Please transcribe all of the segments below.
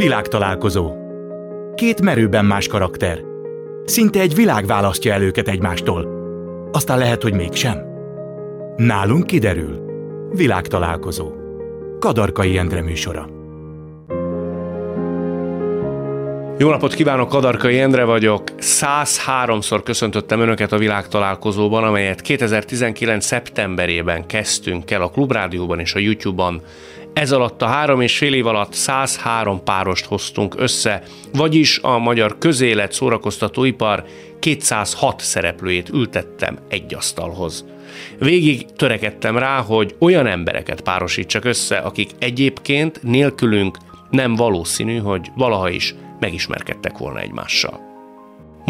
Világtalálkozó. Két merőben más karakter. Szinte egy világ választja el őket egymástól. Aztán lehet, hogy mégsem. Nálunk kiderül. Világtalálkozó. Kadarkai Endre műsora. Jó napot kívánok, Kadarkai Endre vagyok. 103-szor köszöntöttem Önöket a világtalálkozóban, amelyet 2019. szeptemberében kezdtünk el a Klubrádióban és a YouTube-on. Ez alatt a három és fél év alatt 103 párost hoztunk össze, vagyis a magyar közélet szórakoztatóipar 206 szereplőjét ültettem egy asztalhoz. Végig törekedtem rá, hogy olyan embereket párosítsak össze, akik egyébként nélkülünk nem valószínű, hogy valaha is megismerkedtek volna egymással.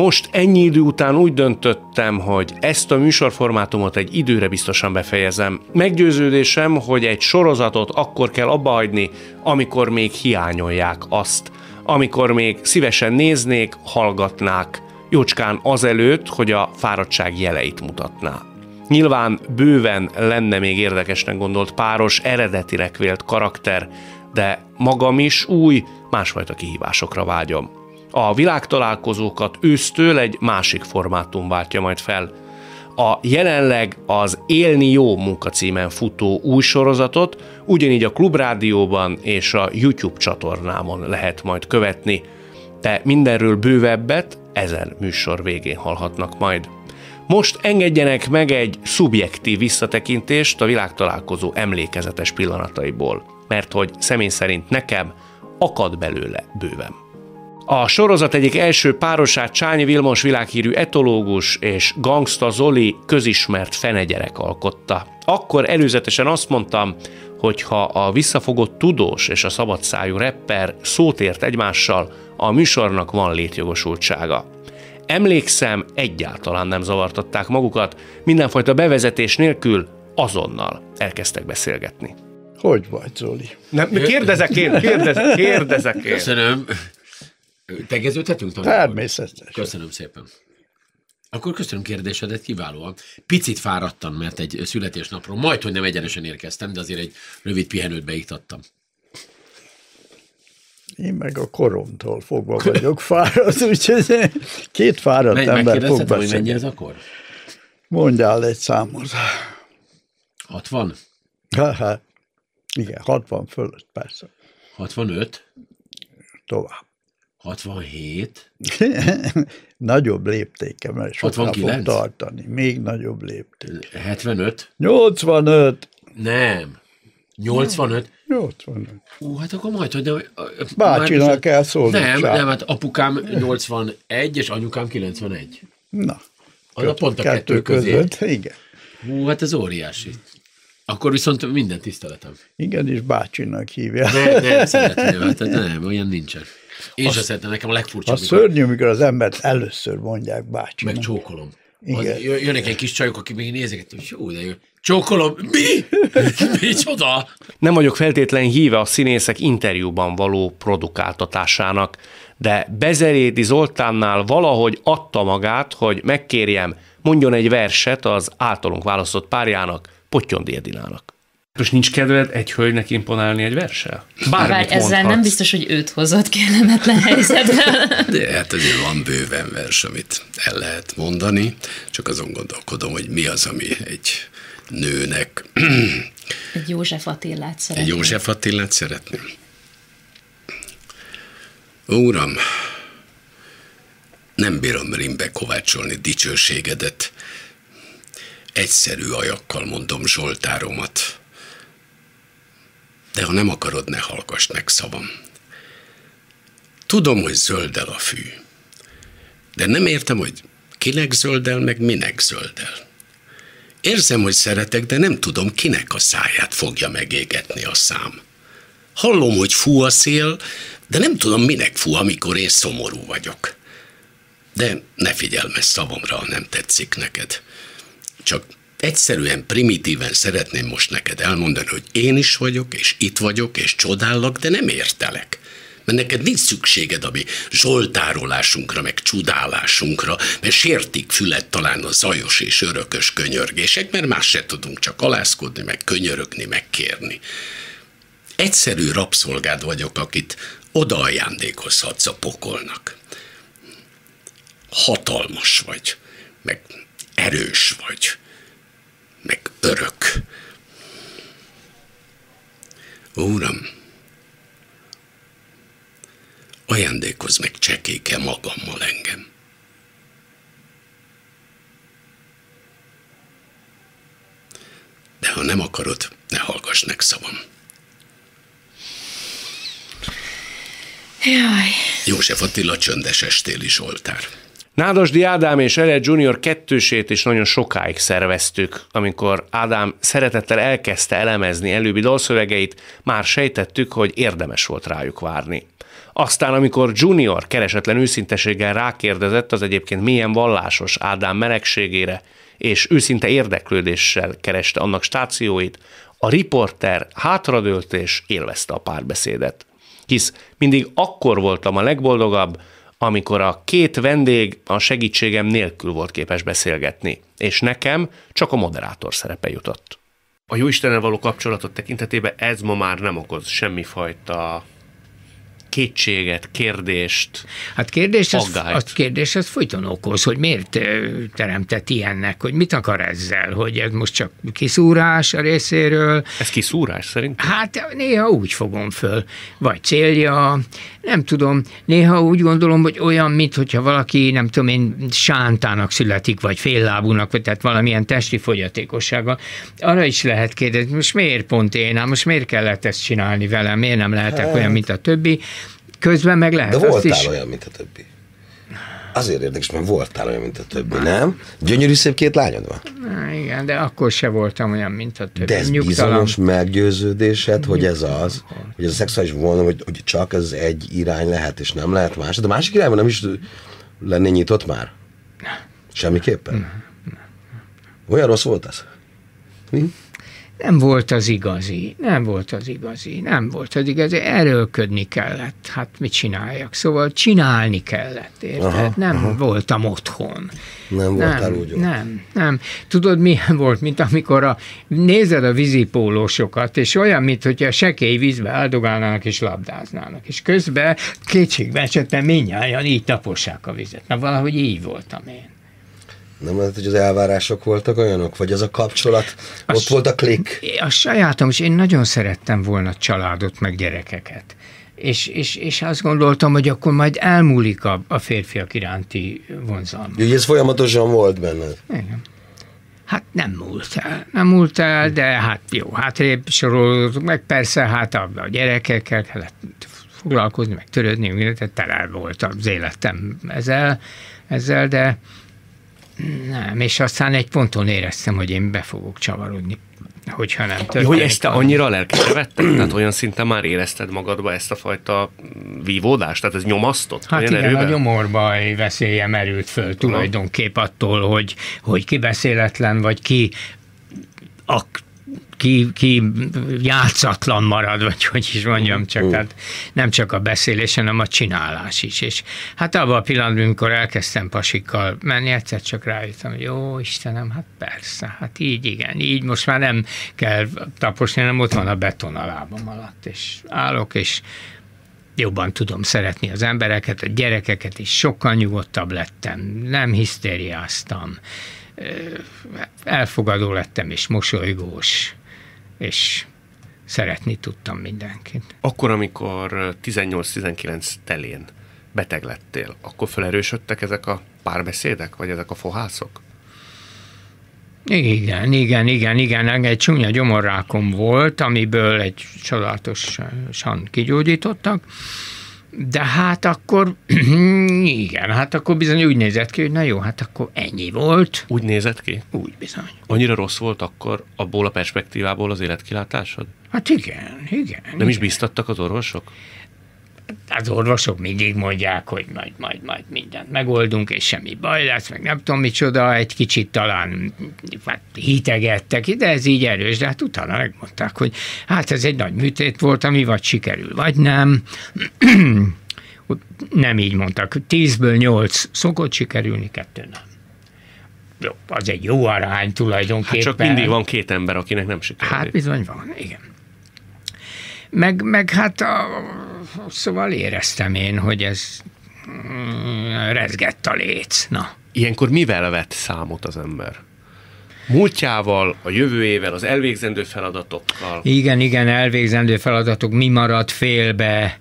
Most ennyi idő után úgy döntöttem, hogy ezt a műsorformátumot egy időre biztosan befejezem. Meggyőződésem, hogy egy sorozatot akkor kell abbahagyni, amikor még hiányolják azt, amikor még szívesen néznék, hallgatnák, jócskán azelőtt, hogy a fáradtság jeleit mutatná. Nyilván bőven lenne még érdekesnek gondolt páros, eredetileg vélt karakter, de magam is új, másfajta kihívásokra vágyom. A világtalálkozókat ősztől egy másik formátum váltja majd fel. A jelenleg az Élni Jó munkacímen futó új sorozatot ugyanígy a Klubrádióban és a YouTube csatornámon lehet majd követni, de mindenről bővebbet ezen műsor végén hallhatnak majd. Most engedjenek meg egy szubjektív visszatekintést a világtalálkozó emlékezetes pillanataiból, mert hogy személy szerint nekem akad belőle bőven. A sorozat egyik első párosát Csányi Vilmos világhírű etológus és Gangsta Zoli közismert fenegyerek alkotta. Akkor előzetesen azt mondtam, hogy ha a visszafogott tudós és a szabadszájú rapper szót ért egymással, a műsornak van létjogosultsága. Emlékszem, egyáltalán nem zavartatták magukat, mindenfajta bevezetés nélkül azonnal elkezdtek beszélgetni. Hogy vagy, Zoli? Nem, kérdezek én, kérdezek, kérdezek én. Köszönöm. Tegeződhetünk? Természetesen. Köszönöm szépen. Akkor köszönöm kérdésedet, kiválóan. Picit fáradtam, mert egy születésnapról majd, hogy nem egyenesen érkeztem, de azért egy rövid pihenőt beiktattam. Én meg a koromtól fogva vagyok fáradt, úgyhogy két fáradt Meg, ember fog megkérdezhetem, hogy mennyi ez akkor? Mondjál egy számot. 60? Ha, ha. Igen, 60 fölött, persze. 65? Tovább. 67? nagyobb léptéke, mert sokkal fog 69? tartani. Még nagyobb lépték. 75? 85. Nem. 85? 85. Ú, hát akkor majd, hogy... De, Bácsinak már- kell szólni. Nem, nem, hát apukám 81, és anyukám 91. Na, Az a pont a kettő közé. Igen. Hú, hát ez óriási. Akkor viszont minden tiszteletem. Igen, és bácsinak hívják. Ne, nem szeretném, hát nem, olyan nincsen. Én sem szeretem, nekem a legfurcsább, A amikor szörnyű, mikor az embert először mondják bácsinak. meg csókolom. Az, Igen. jö- jönnek egy kis csajok, akik még nézek, hogy jó, de jó. Csókolom, mi? Micsoda? Nem vagyok feltétlen híve a színészek interjúban való produkáltatásának, de Bezerédi Zoltánnál valahogy adta magát, hogy megkérjem, mondjon egy verset az általunk választott párjának, Pottyondi Edinának. Most nincs kedved egy hölgynek imponálni egy verssel? Bármit Bár ezzel mondhatsz. nem biztos, hogy őt hozott kellemetlen helyzetbe. De hát azért van bőven vers, amit el lehet mondani, csak azon gondolkodom, hogy mi az, ami egy nőnek Egy József Attillát egy szeretném. József Attilát szeretném. Uram, nem bírom rimbe kovácsolni dicsőségedet. Egyszerű ajakkal mondom Zsoltáromat. De ha nem akarod, ne hallgass meg szavam. Tudom, hogy zöldel a fű, de nem értem, hogy kinek zöldel, meg minek zöldel. Érzem, hogy szeretek, de nem tudom, kinek a száját fogja megégetni a szám. Hallom, hogy fú a szél, de nem tudom, minek fú, amikor én szomorú vagyok. De ne figyelmezz szavamra, ha nem tetszik neked. Csak egyszerűen, primitíven szeretném most neked elmondani, hogy én is vagyok, és itt vagyok, és csodállak, de nem értelek. Mert neked nincs szükséged a mi zsoltárolásunkra, meg csudálásunkra, mert sértik fület talán a zajos és örökös könyörgések, mert más se tudunk csak alászkodni, meg könyörögni, meg kérni. egyszerű rabszolgád vagyok, akit oda ajándékozhatsz a pokolnak. Hatalmas vagy, meg erős vagy, meg örök. Úram, ajándékozz meg csekéke magammal engem. De ha nem akarod, ne hallgass meg szavam. Jaj. József Attila csöndes estéli Zsoltár. Nádasdi Ádám és Elliot Junior kettősét is nagyon sokáig szerveztük. Amikor Ádám szeretettel elkezdte elemezni előbbi dalszövegeit, már sejtettük, hogy érdemes volt rájuk várni. Aztán, amikor Junior keresetlen őszinteséggel rákérdezett az egyébként milyen vallásos Ádám melegségére, és őszinte érdeklődéssel kereste annak stációit, a riporter hátradőlt és élvezte a párbeszédet. Hisz mindig akkor voltam a legboldogabb, amikor a két vendég a segítségem nélkül volt képes beszélgetni, és nekem csak a moderátor szerepe jutott. A Jóistennel való kapcsolatot tekintetében ez ma már nem okoz semmifajta kétséget, kérdést, Hát kérdés, az, Aggályt. az kérdés az folyton okoz, hogy miért teremtett ilyennek, hogy mit akar ezzel, hogy ez most csak kiszúrás a részéről, Ez kiszúrás szerint? Hát néha úgy fogom föl, vagy célja, nem tudom, néha úgy gondolom, hogy olyan, mint hogyha valaki, nem tudom én, sántának születik, vagy féllábúnak, vagy tehát valamilyen testi fogyatékossággal. Arra is lehet kérdezni, most miért pont én, hát most miért kellett ezt csinálni velem, miért nem lehetek olyan, mint a többi. Közben meg lehet De voltál is. olyan, mint a többi. Azért érdekes, mert voltál olyan, mint a többi, nem? Gyönyörű szép két lányod van. Há, Igen, de akkor se voltam olyan, mint a többi. De ez bizonyos meggyőződésed, hogy ez az, hogy ez a szexuális vonalom, hogy, hogy csak ez egy irány lehet, és nem lehet más. De a másik irányban nem is lenné nyitott már? Semmiképpen? Olyan rossz volt ez? Mi? Nem volt az igazi, nem volt az igazi, nem volt az igazi, erőlködni kellett, hát mit csináljak, szóval csinálni kellett, érted? Aha, nem aha. voltam otthon. Nem voltál úgy. Nem, nem. Tudod, milyen volt, mint amikor a, nézed a vízipólósokat, és olyan, mint hogyha a sekély vízbe áldogálnának és labdáznának, és közben kétségbe esetben minnyáján így tapossák a vizet. Na valahogy így voltam én. Nem lehet, hogy az elvárások voltak olyanok? Vagy az a kapcsolat? Ott volt a klik? A sajátom, és én nagyon szerettem volna családot, meg gyerekeket. És, és, és azt gondoltam, hogy akkor majd elmúlik a, a férfiak iránti vonzalma. Úgyhogy ez folyamatosan volt benned. Igen. Hát nem múlt el, nem múlt el, de hát jó, hátrébb sorolódott, meg persze hát a, a gyerekekkel kellett foglalkozni, meg törődni, tehát tele volt az életem ezzel, ezzel, de nem, és aztán egy ponton éreztem, hogy én be fogok csavarodni, hogyha nem történik. Jó, hogy ezt te annyira lelkesre vetted? Tehát olyan szinten már érezted magadba ezt a fajta vívódást? Tehát ez nyomasztott? Hát igen, erővel? a nyomorbaj veszélye merült föl tulajdonképp attól, hogy, hogy ki beszéletlen, vagy ki, a, ki, ki játszatlan marad, vagy hogy is mondjam, csak hát nem csak a beszélés, hanem a csinálás is. És hát abban a pillanatban, amikor elkezdtem pasikkal menni, egyszer csak rájöttem, hogy jó Istenem, hát persze, hát így igen, így most már nem kell taposni, hanem ott van a beton a lábam alatt, és állok, és jobban tudom szeretni az embereket, a gyerekeket is, sokkal nyugodtabb lettem, nem hisztériáztam, elfogadó lettem, és mosolygós, és szeretni tudtam mindenkit. Akkor, amikor 18-19 telén beteg lettél, akkor felerősödtek ezek a párbeszédek, vagy ezek a fohászok? Igen, igen, igen, igen. Egy csúnya gyomorrákom volt, amiből egy csodálatosan kigyógyítottak, de hát akkor, igen, hát akkor bizony úgy nézett ki, hogy na jó, hát akkor ennyi volt. Úgy nézett ki? Úgy bizony. Annyira rossz volt akkor abból a perspektívából az életkilátásod? Hát igen, igen. Nem is igen. biztattak az orvosok? Az orvosok mindig mondják, hogy majd, majd, majd mindent megoldunk, és semmi baj lesz, meg nem tudom micsoda, egy kicsit talán hát, hitegettek, de ez így erős, de hát utána megmondták, hogy hát ez egy nagy műtét volt, ami vagy sikerül, vagy nem. nem így mondtak. Tízből nyolc szokott sikerülni, kettő nem. Jó, az egy jó arány tulajdonképpen. Hát csak mindig van két ember, akinek nem sikerül. Hát bizony van, igen. Meg, meg hát a, szóval éreztem én, hogy ez mm, rezgett a léc. Na. Ilyenkor mivel vett számot az ember? múltjával, a jövőjével, az elvégzendő feladatokkal. Igen, igen, elvégzendő feladatok, mi maradt félbe,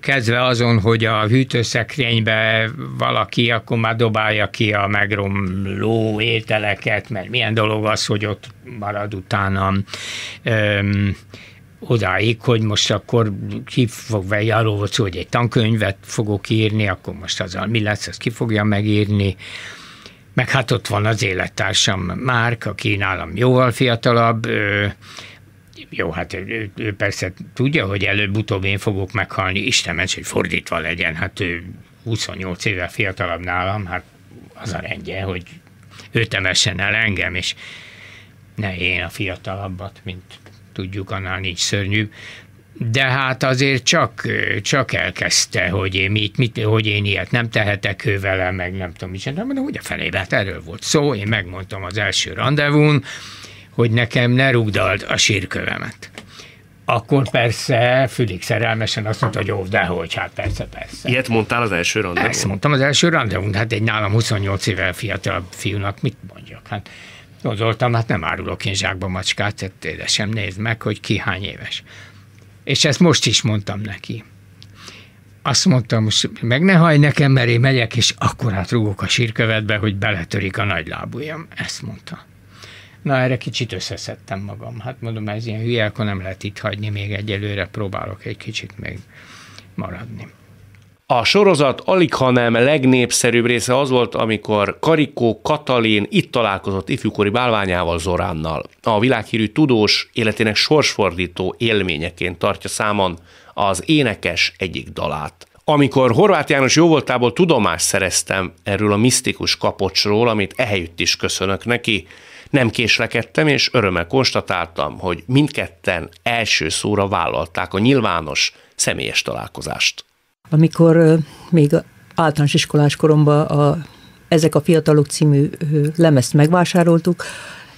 kezdve azon, hogy a hűtőszekrénybe valaki akkor már dobálja ki a megromló ételeket, mert milyen dolog az, hogy ott marad utána. Öm, odáig, hogy most akkor ki fog venni, arról volt szó, hogy egy tankönyvet fogok írni, akkor most azzal mi lesz, ezt ki fogja megírni. Meg hát ott van az élettársam Márk, aki nálam jóval fiatalabb, jó, hát ő, ő persze tudja, hogy előbb-utóbb én fogok meghalni, Isten ments, hogy fordítva legyen, hát ő 28 évvel fiatalabb nálam, hát az a rendje, hogy ő temessen el engem, és ne én a fiatalabbat, mint tudjuk, annál nincs szörnyű. De hát azért csak, csak elkezdte, hogy én, mit, mit, hogy én ilyet nem tehetek ő vele, meg nem tudom mit csinálni, de ugye felébe, hát erről volt szó, én megmondtam az első rendezvún, hogy nekem ne rugdald a sírkövemet. Akkor persze Fülig szerelmesen azt mondta, hogy jó, de hogy, hát persze, persze. Ilyet mondtál az első rendezvún? Ezt mondtam az első rendezvún, hát egy nálam 28 évvel fiatalabb fiúnak mit mondjak, hát gondoltam, hát nem árulok én zsákba macskát, tehát édesem, nézd meg, hogy ki hány éves. És ezt most is mondtam neki. Azt mondtam, most meg ne hajj nekem, mert én megyek, és akkor hát rúgok a sírkövetbe, hogy beletörik a nagy lábujjam. Ezt mondta. Na, erre kicsit összeszedtem magam. Hát mondom, ez ilyen hülye, akkor nem lehet itt hagyni, még egyelőre próbálok egy kicsit még maradni. A sorozat alig, hanem legnépszerűbb része az volt, amikor Karikó Katalin itt találkozott ifjúkori bálványával Zoránnal. A világhírű tudós életének sorsfordító élményeként tartja számon az énekes egyik dalát. Amikor Horváth János jóvoltából tudomást szereztem erről a misztikus kapocsról, amit ehelyütt is köszönök neki, nem késlekedtem, és örömmel konstatáltam, hogy mindketten első szóra vállalták a nyilvános, személyes találkozást. Amikor még általános iskolás koromban a, ezek a fiatalok című lemezt megvásároltuk,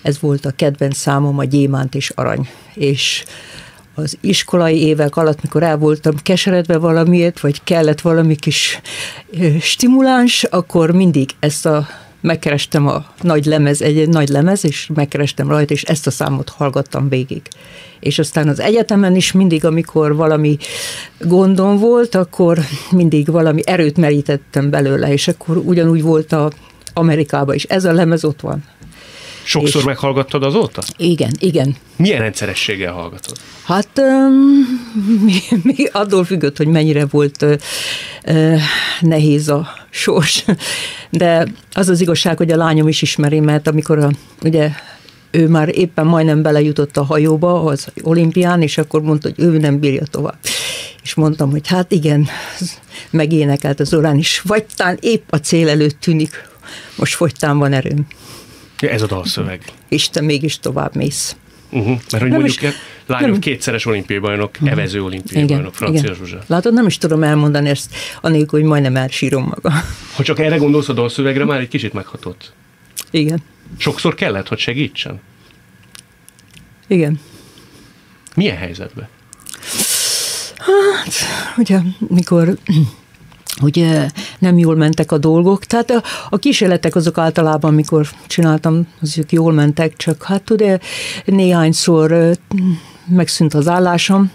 ez volt a kedvenc számom, a gyémánt és arany. És az iskolai évek alatt, mikor el voltam keseredve valamiért, vagy kellett valami kis stimuláns, akkor mindig ezt a megkerestem a nagy lemez, egy, nagy lemez, és megkerestem rajta, és ezt a számot hallgattam végig. És aztán az egyetemen is mindig, amikor valami gondom volt, akkor mindig valami erőt merítettem belőle, és akkor ugyanúgy volt a Amerikában is. Ez a lemez ott van. Sokszor és meghallgattad azóta? Igen, igen. Milyen rendszerességgel hallgatod? Hát um, mi, mi attól függött, hogy mennyire volt uh, nehéz a sors. De az az igazság, hogy a lányom is ismeri, mert amikor a, ugye ő már éppen majdnem belejutott a hajóba az olimpián, és akkor mondta, hogy ő nem bírja tovább. És mondtam, hogy hát igen, megénekelt az orán is, vagy tán épp a cél előtt tűnik, most fogytán van erőm. Ja, ez a dalszöveg. Isten mégis tovább mész. Uh-huh. Mert hogy nem mondjuk is, lányok nem, kétszeres olimpiai bajnok, uh-huh. evező olimpiai igen, bajnok, Francia igen. Zsuzsa. Látod, nem is tudom elmondani ezt, anélkül, hogy majdnem elsírom maga. Ha csak erre gondolsz a dalszövegre, már egy kicsit meghatott. Igen. Sokszor kellett, hogy segítsen? Igen. Milyen helyzetben? Hát, ugye, mikor hogy nem jól mentek a dolgok. Tehát a, a kísérletek azok általában, amikor csináltam, azok jól mentek, csak hát ugye néhányszor megszűnt az állásom,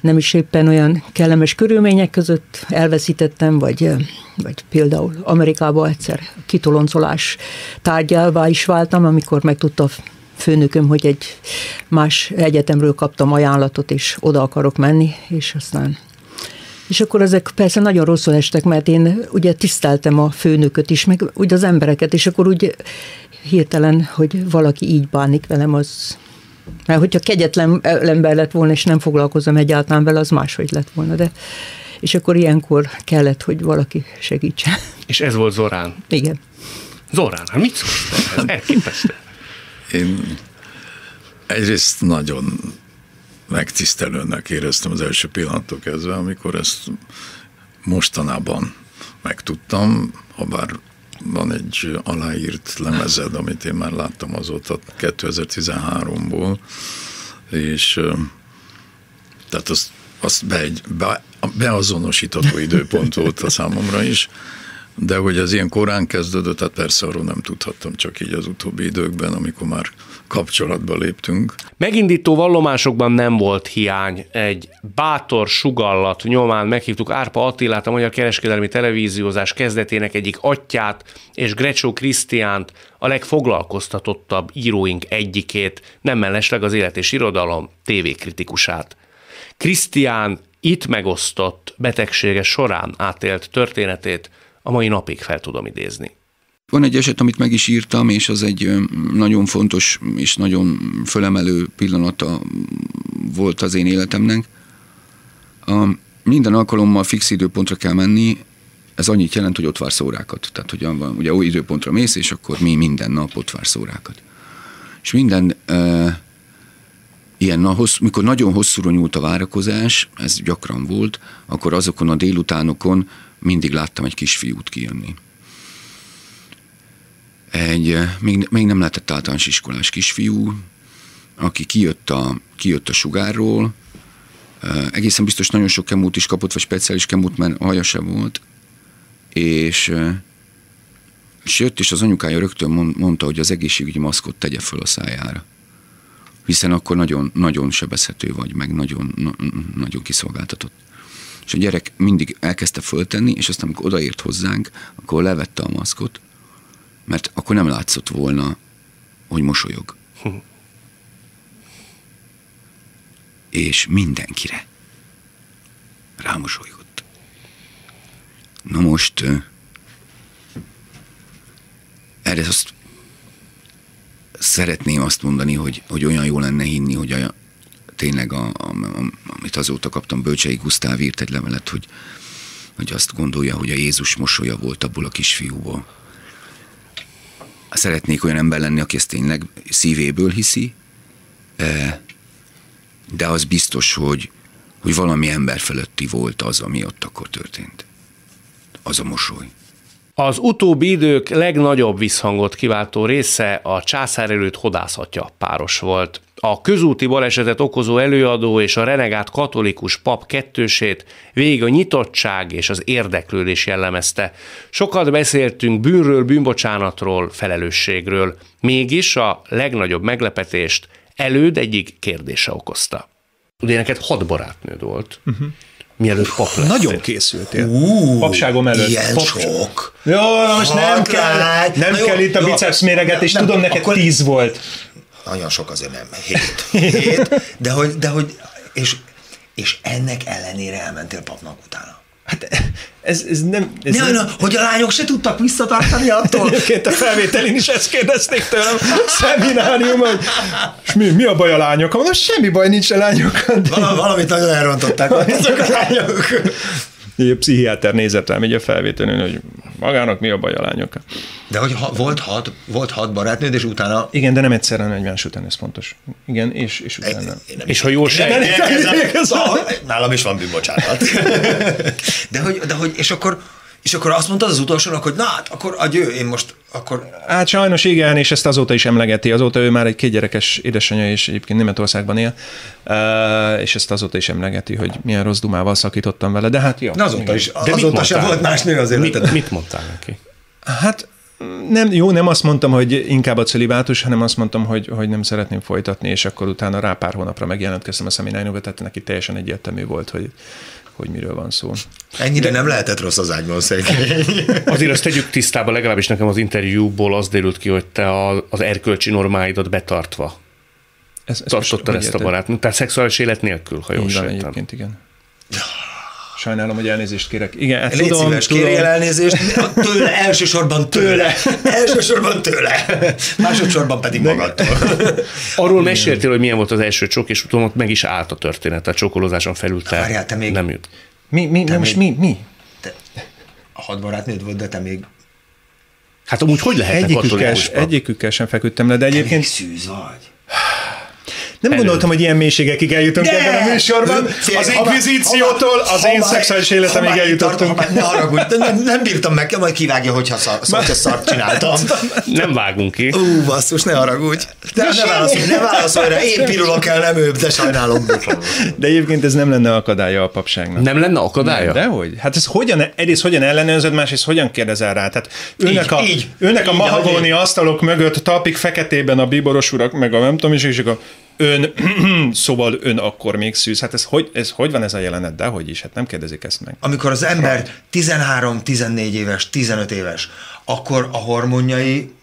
nem is éppen olyan kellemes körülmények között elveszítettem, vagy, vagy például Amerikában egyszer kitoloncolás tárgyává is váltam, amikor megtudta főnököm, hogy egy más egyetemről kaptam ajánlatot, és oda akarok menni, és aztán és akkor ezek persze nagyon rosszul estek, mert én ugye tiszteltem a főnököt is, meg úgy az embereket, és akkor úgy hirtelen, hogy valaki így bánik velem, az... Mert hogyha kegyetlen ember lett volna, és nem foglalkozom egyáltalán vele, az máshogy lett volna, de és akkor ilyenkor kellett, hogy valaki segítsen. És ez volt Zorán? Igen. Zorán, hát mit szólsz? Ez elképesztő. Én egyrészt nagyon megtisztelőnek éreztem az első pillanatok kezdve, amikor ezt mostanában megtudtam, ha bár van egy aláírt lemezed, amit én már láttam azóta 2013-ból, és Tehát azt, azt be, egy, be, beazonosítható időpont volt a számomra is, de hogy ez ilyen korán kezdődött, tehát persze arról nem tudhattam csak így az utóbbi időkben, amikor már kapcsolatba léptünk. Megindító vallomásokban nem volt hiány. Egy bátor sugallat nyomán meghívtuk Árpa Attilát, a Magyar Kereskedelmi Televíziózás kezdetének egyik atyát, és Grecsó Krisztiánt, a legfoglalkoztatottabb íróink egyikét, nem mellesleg az élet és irodalom tévékritikusát. Krisztián itt megosztott betegsége során átélt történetét a mai napig fel tudom idézni. Van egy eset, amit meg is írtam, és az egy nagyon fontos és nagyon fölemelő pillanata volt az én életemnek. A, minden alkalommal fix időpontra kell menni, ez annyit jelent, hogy ott vársz órákat. Tehát, hogy ugye új időpontra mész, és akkor mi minden nap ott vársz órákat. És minden e, ilyen, na, hossz, mikor nagyon hosszúra nyúlt a várakozás, ez gyakran volt, akkor azokon a délutánokon mindig láttam egy kisfiút kijönni egy eh, még, még nem lehetett általános iskolás kisfiú, aki kijött a, kijött a sugárról, eh, egészen biztos nagyon sok kemút is kapott, vagy speciális kemút, mert haja sem volt, és, eh, és jött, és az anyukája rögtön mondta, hogy az egészségügyi maszkot tegye föl a szájára. Hiszen akkor nagyon, nagyon sebezhető vagy, meg nagyon, nagyon kiszolgáltatott. És a gyerek mindig elkezdte föltenni, és aztán amikor odaért hozzánk, akkor levette a maszkot, mert akkor nem látszott volna, hogy mosolyog. És mindenkire rámosolygott. Na most erre azt szeretném azt mondani, hogy, hogy olyan jó lenne hinni, hogy a, tényleg, a, a, a, amit azóta kaptam, Bölcsei Gusztáv írt egy levelet, hogy, hogy azt gondolja, hogy a Jézus mosolya volt abból a kisfiúból szeretnék olyan ember lenni, aki ezt tényleg szívéből hiszi, e, de az biztos, hogy, hogy valami ember feletti volt az, ami ott akkor történt. Az a mosoly. Az utóbbi idők legnagyobb visszhangot kiváltó része a császár előtt hodászatja páros volt. A közúti balesetet okozó előadó és a renegát katolikus pap kettősét végig a nyitottság és az érdeklődés jellemezte. Sokat beszéltünk bűnről, bűnbocsánatról, felelősségről, mégis a legnagyobb meglepetést előd egyik kérdése okozta. Ugye neked hat barátnőd volt. Uh-huh mielőtt pap lettél. Nagyon készültél. Uh, Papságom előtt. Ilyen pap... sok. Jó, most nem kell, nem jó, kell itt a biceps méreget, és tudom, neked akkor... tíz volt. Nagyon sok azért nem, hét. hét de hogy, de hogy és, és ennek ellenére elmentél papnak utána. Hát ez, ez nem... Ez ne, nem... Hogy a lányok se tudtak visszatartani attól? Egyébként a felvételén is ezt kérdezték tőlem, szeminárium, hogy és mi, mi a baj a lányok? Mondom, semmi baj nincs a lányokkal. Val- valamit nagyon elrontották azok a lányok. Egy pszichiáter nézett rám így a felvételén, hogy magának mi a baj a lányokkal. De hogy ha, volt, hat, volt hat barátnőd, és utána... Igen, de nem egyszerre, hanem egymás után, ez fontos. Igen, és, és utána. Én, és ha jól sejt... Nálam is van bűnbocsánat. de hogy, de hogy, és akkor és akkor azt mondtad az utolsónak, hogy na hát, akkor adjő, én most akkor... Hát sajnos igen, és ezt azóta is emlegeti. Azóta ő már egy kétgyerekes édesanyja, és egyébként Németországban él, és ezt azóta is emlegeti, hogy milyen rossz dumával szakítottam vele, de hát jó. Na azóta is, de azóta sem volt más nő az életed. Mit, mit mondtál neki? Hát nem, jó, nem azt mondtam, hogy inkább a celibátus, hanem azt mondtam, hogy, hogy nem szeretném folytatni, és akkor utána rá pár hónapra megjelentkeztem a szemináriumba, tehát neki teljesen egyértelmű volt, hogy hogy miről van szó. Ennyire De... nem lehetett rossz az ágyban szegény. Azért azt tegyük tisztába, legalábbis nekem az interjúból az derült ki, hogy te az erkölcsi normáidat betartva ez, ez tartottad ezt a barát. Tehát szexuális élet nélkül, ha jól sejtem. egyébként, igen. Sajnálom, hogy elnézést kérek. Igen, ezt Légy tudom, szíves, tudom. kérjél elnézést. Tőle, elsősorban tőle. elsősorban tőle. Másodszorban pedig magadtól. Arról meséltél, hogy milyen volt az első csok, és utána meg is állt a történet. A csokolózáson felül te, Várjál, te még... nem jut. Mi, mi, te most még... mi, mi? Te, a hat barátnőd volt, de te még Hát amúgy hogy lehet egyikükkel, egyikükkel sem feküdtem le, de egyébként... Te szűz vagy. Nem Elő. gondoltam, hogy ilyen mélységekig eljutunk De! ebben a műsorban. Félj, Az inkvizíciótól az én ha szexuális életemig eljutottunk. már- Ne haragudj, de nem, nem bírtam meg, majd kivágja, hogyha szar, szar, hogyha szart csináltam. Nem vágunk ki. Ú, basszus, ne haragudj. De ne válaszolj, ne válaszolj rá, én pirulok el, nem ő, de sajnálom. De egyébként ez nem lenne akadálya a papságnak. Nem lenne akadálya? Nem, dehogy. Hát ez hogyan, egyrészt hogyan ellenőrzöd, másrészt hogyan kérdezel rá? Tehát ülnek Így, a, így. ülnek a Így, mahagóni ahogy- asztalok mögött, talpig feketében a bíboros urak, meg a nem tudom is, és akkor ön, szóval ön akkor még szűz. Hát ez hogy, ez hogy van ez a jelenet? Dehogy is, hát nem kérdezik ezt meg. Amikor az ember 13-14 éves, 15 éves, akkor a hormonjai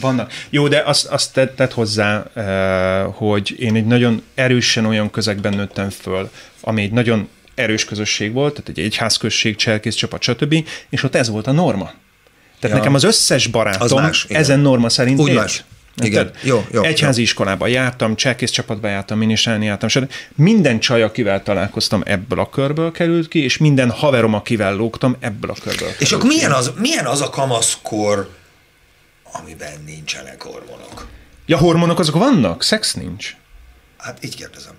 Vannak. Jó, de azt, azt tett, hozzá, eh, hogy én egy nagyon erősen olyan közegben nőttem föl, ami egy nagyon erős közösség volt, tehát egy egyházközség, cselkész csapat, stb. És ott ez volt a norma. Tehát Ja. nekem az összes Az barátom más, igen. ezen norma szerint Úgy élt. más. Igen. Jó, jó, Egyházi iskolába jártam, cselkész csapatba jártam, minisztrálni jártam, stb. Minden csaj, akivel találkoztam, ebből a körből került ki, és minden haverom, akivel lógtam, ebből a körből És akkor ki. milyen az, milyen az a kamaszkor, amiben nincsenek hormonok? Ja, hormonok azok vannak? Szex nincs? Hát így kérdezem.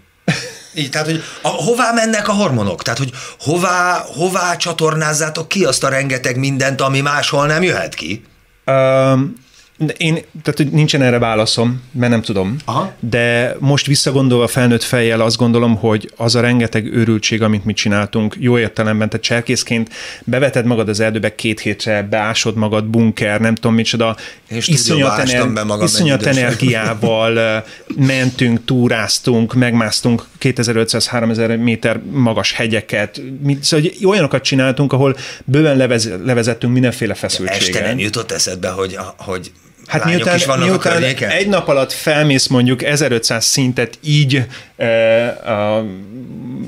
Így, tehát, hogy a, hová mennek a hormonok? Tehát, hogy hová, hová csatornázzátok ki azt a rengeteg mindent, ami máshol nem jöhet ki? Um, én, tehát hogy nincsen erre válaszom, mert nem tudom. Aha. De most visszagondolva felnőtt fejjel azt gondolom, hogy az a rengeteg őrültség, amit mi csináltunk, jó értelemben, tehát cserkészként beveted magad az erdőbe két hétre, beásod magad, bunker, nem tudom micsoda, Én stúdióba ástam be magam iszonyat energiával mentünk, túráztunk, megmásztunk 2500-3000 méter magas hegyeket, mi, szóval hogy olyanokat csináltunk, ahol bőven levez, levezettünk mindenféle Este feszültségen. nem jutott eszedbe, hogy, hogy Hát lányok miután, is vannak a miután környéken? egy nap alatt felmész mondjuk 1500 szintet így e, a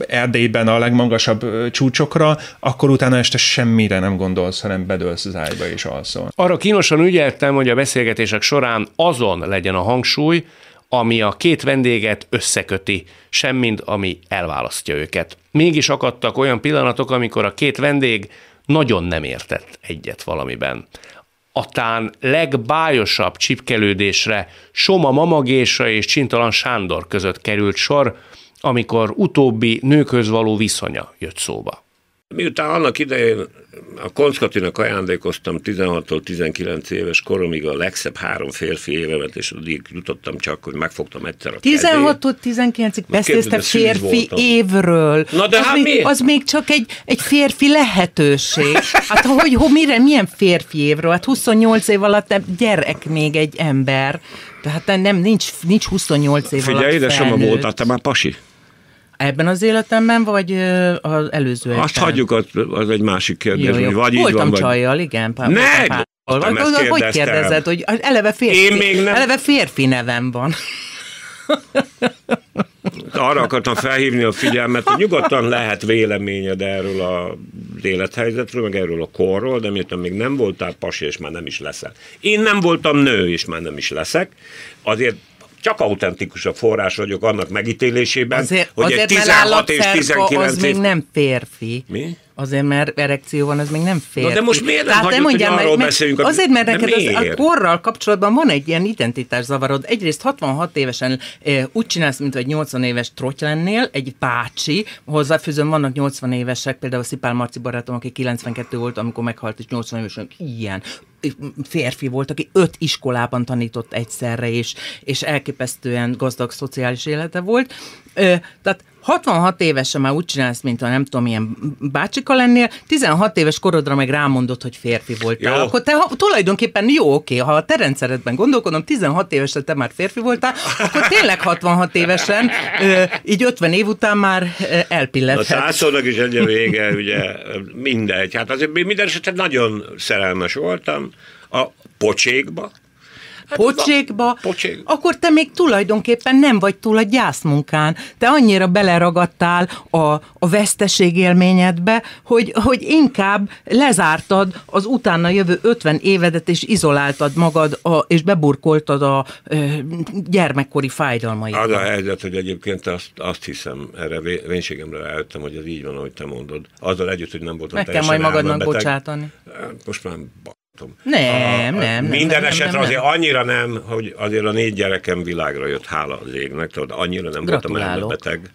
Erdélyben a legmagasabb csúcsokra, akkor utána este semmire nem gondolsz, hanem bedőlsz az ágyba és alszol. Arra kínosan ügyeltem, hogy a beszélgetések során azon legyen a hangsúly, ami a két vendéget összeköti, semmint ami elválasztja őket. Mégis akadtak olyan pillanatok, amikor a két vendég nagyon nem értett egyet valamiben. A tán legbájosabb csipkelődésre Soma Mamagésa és Csintalan Sándor között került sor, amikor utóbbi nőköz való viszonya jött szóba. Miután annak idején a Konckatinak ajándékoztam 16-tól 19 éves koromig a legszebb három férfi évemet, és addig jutottam csak, hogy megfogtam egyszer a kezét. 16-tól 19-ig beszélsz te képzeld, szűz férfi voltam. évről. Na de az hát még, miért? Az még csak egy, egy férfi lehetőség. Hát hogy, hogy mire, milyen férfi évről? Hát 28 év alatt nem, gyerek még egy ember. Tehát nem, nincs, nincs 28 év Figyelj, alatt édesem, felnőtt. voltál te már pasi? Ebben az életemben, vagy az előző Azt hagyjuk, az, az egy másik kérdés, Jó, jó. hogy vagy így Voltam van, vagy... csajjal, igen. Pár, Ne! pár- ezt Hogy kérdeztem. kérdezed, hogy eleve férfi, Én még nem- eleve férfi nevem van. Arra akartam felhívni a figyelmet, hogy nyugodtan lehet véleményed erről a az élethelyzetről, meg erről a korról, de miután még nem voltál pasi, és már nem is leszel. Én nem voltam nő, és már nem is leszek, azért csak autentikus a forrás vagyok annak megítélésében, Azért, hogy azért egy mert 16 és állatszerka 19 az még nem férfi. Mi? Azért, mert erekció van, az még nem férfi. de most miért nem Tehát hagyod, mondjál hogy arról meg- beszéljünk, a- Azért, mert neked az, a korral kapcsolatban van egy ilyen identitászavarod. Egyrészt 66 évesen eh, úgy csinálsz, mint egy 80 éves trotty lennél, egy bácsi, hozzáfűzöm, vannak 80 évesek, például Szipál Marci barátom, aki 92 volt, amikor meghalt, és 80 évesen ilyen férfi volt, aki öt iskolában tanított egyszerre, és, és elképesztően gazdag szociális élete volt. Ö, tehát 66 évesen már úgy csinálsz, mint a nem tudom, milyen bácsika lennél, 16 éves korodra meg rámondott, hogy férfi voltál. Jó. Akkor te ha, tulajdonképpen jó, oké, ha a te rendszeredben gondolkodom, 16 évesen te már férfi voltál, akkor tényleg 66 évesen, ö, így 50 év után már ö, A százszónak is egy vége, ugye mindegy. Hát azért minden esetben nagyon szerelmes voltam a pocsékba. Pocsékba, Pocsék. akkor te még tulajdonképpen nem vagy túl a gyászmunkán. Te annyira beleragadtál a, a veszteség élményedbe, hogy, hogy inkább lezártad az utána jövő 50 évedet, és izoláltad magad, a, és beburkoltad a ö, gyermekkori fájdalmaidat. Az a helyzet, hogy egyébként azt, azt hiszem, erre vé- vénségemre rájöttem, hogy ez így van, ahogy te mondod. Azzal együtt, hogy nem voltam Meg kell majd magadnak elmebeteg. bocsátani. Hát Most már látom. Nem, a, a, nem. Minden nem, esetre nem, nem, azért annyira nem, hogy azért a négy gyerekem világra jött, hála az égnek, tudod, annyira nem voltam elmebeteg.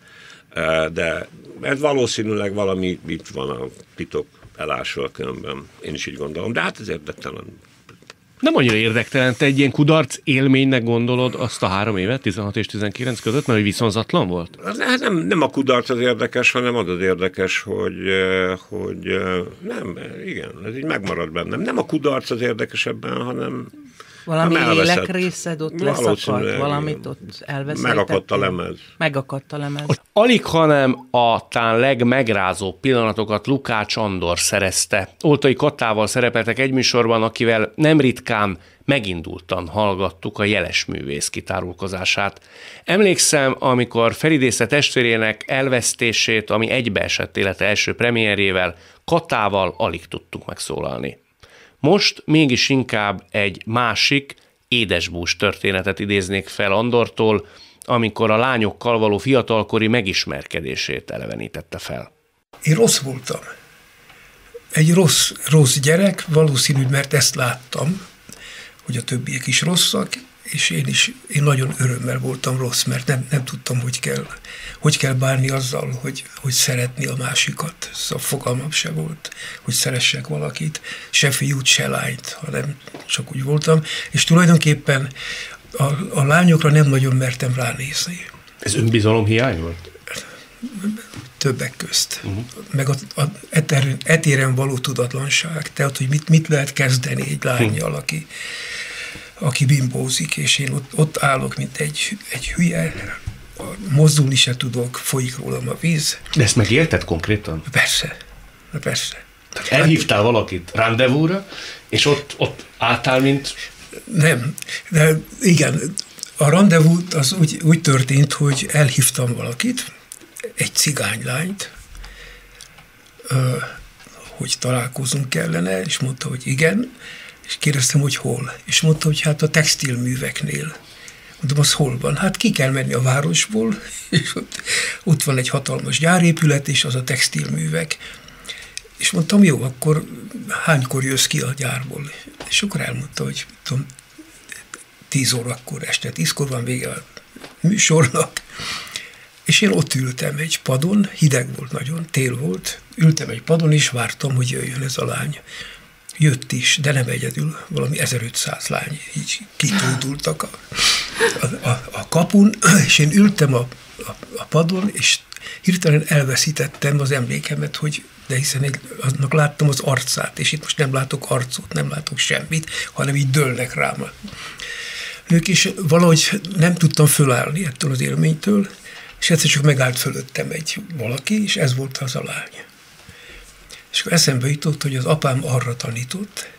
De ez valószínűleg valami itt van a titok elásva különben. Én is így gondolom. De hát ez érdektelen. Nem annyira érdektelen, te egy ilyen kudarc élménynek gondolod azt a három évet, 16 és 19 között, mert hogy viszonzatlan volt? Hát nem, nem a kudarc az érdekes, hanem az az érdekes, hogy, hogy nem, igen, ez így megmarad bennem. Nem a kudarc az érdekes ebben, hanem Valami elveszett. lélekrészed ott leszakadt, valamit ott elvesztettél. Megakadt a lemez. Megakadt a lemez. Alig, hanem a talán legmegrázóbb pillanatokat Lukács Andor szerezte. Oltai Kattával szerepeltek egy műsorban, akivel nem ritkán megindultan hallgattuk a jeles művész kitárulkozását. Emlékszem, amikor felidézte testvérének elvesztését, ami egybeesett élete első premierjével, Katával alig tudtuk megszólalni. Most mégis inkább egy másik, édesbús történetet idéznék fel Andortól, amikor a lányokkal való fiatalkori megismerkedését elevenítette fel. Én rossz voltam. Egy rossz, rossz gyerek, valószínű, mert ezt láttam, hogy a többiek is rosszak, és én is, én nagyon örömmel voltam rossz, mert nem, nem tudtam, hogy kell, hogy kell bánni azzal, hogy, hogy szeretni a másikat. Szóval fogalmam se volt, hogy szeressek valakit, se fiút, se lányt, hanem csak úgy voltam, és tulajdonképpen a, a lányokra nem nagyon mertem ránézni. Ez önbizalom hiány volt? többek közt. Uh-huh. Meg a, a etéren, etéren való tudatlanság, tehát hogy mit, mit lehet kezdeni egy lányjal, aki, aki bimbózik, és én ott, ott állok, mint egy, egy hülye, mozdulni se tudok, folyik rólam a víz. De ezt megélted konkrétan? Persze, persze. Tehát elhívtál valakit rendezvúra, és ott, ott álltál, mint... Nem, de igen, a rendezvú az úgy, úgy történt, hogy elhívtam valakit, egy cigánylányt, hogy találkozunk kellene, és mondta, hogy igen, és kérdeztem, hogy hol. És mondta, hogy hát a textilműveknél. Mondom, az hol van? Hát ki kell menni a városból, és ott, ott van egy hatalmas gyárépület, és az a textilművek. És mondtam, jó, akkor hánykor jössz ki a gyárból? És akkor elmondta, hogy tudom, 10 órakor, este 10-kor van vége a műsornak, és én ott ültem egy padon, hideg volt nagyon, tél volt, ültem egy padon, és vártam, hogy jöjjön ez a lány. Jött is, de nem egyedül, valami 1500 lány, így kitódultak a, a, a, kapun, és én ültem a, a, a padon, és hirtelen elveszítettem az emlékemet, hogy de hiszen én annak láttam az arcát, és itt most nem látok arcot, nem látok semmit, hanem így dőlnek rám. Ők is valahogy nem tudtam fölállni ettől az élménytől, és egyszer csak megállt fölöttem egy valaki, és ez volt az a lány. És akkor eszembe jutott, hogy az apám arra tanított,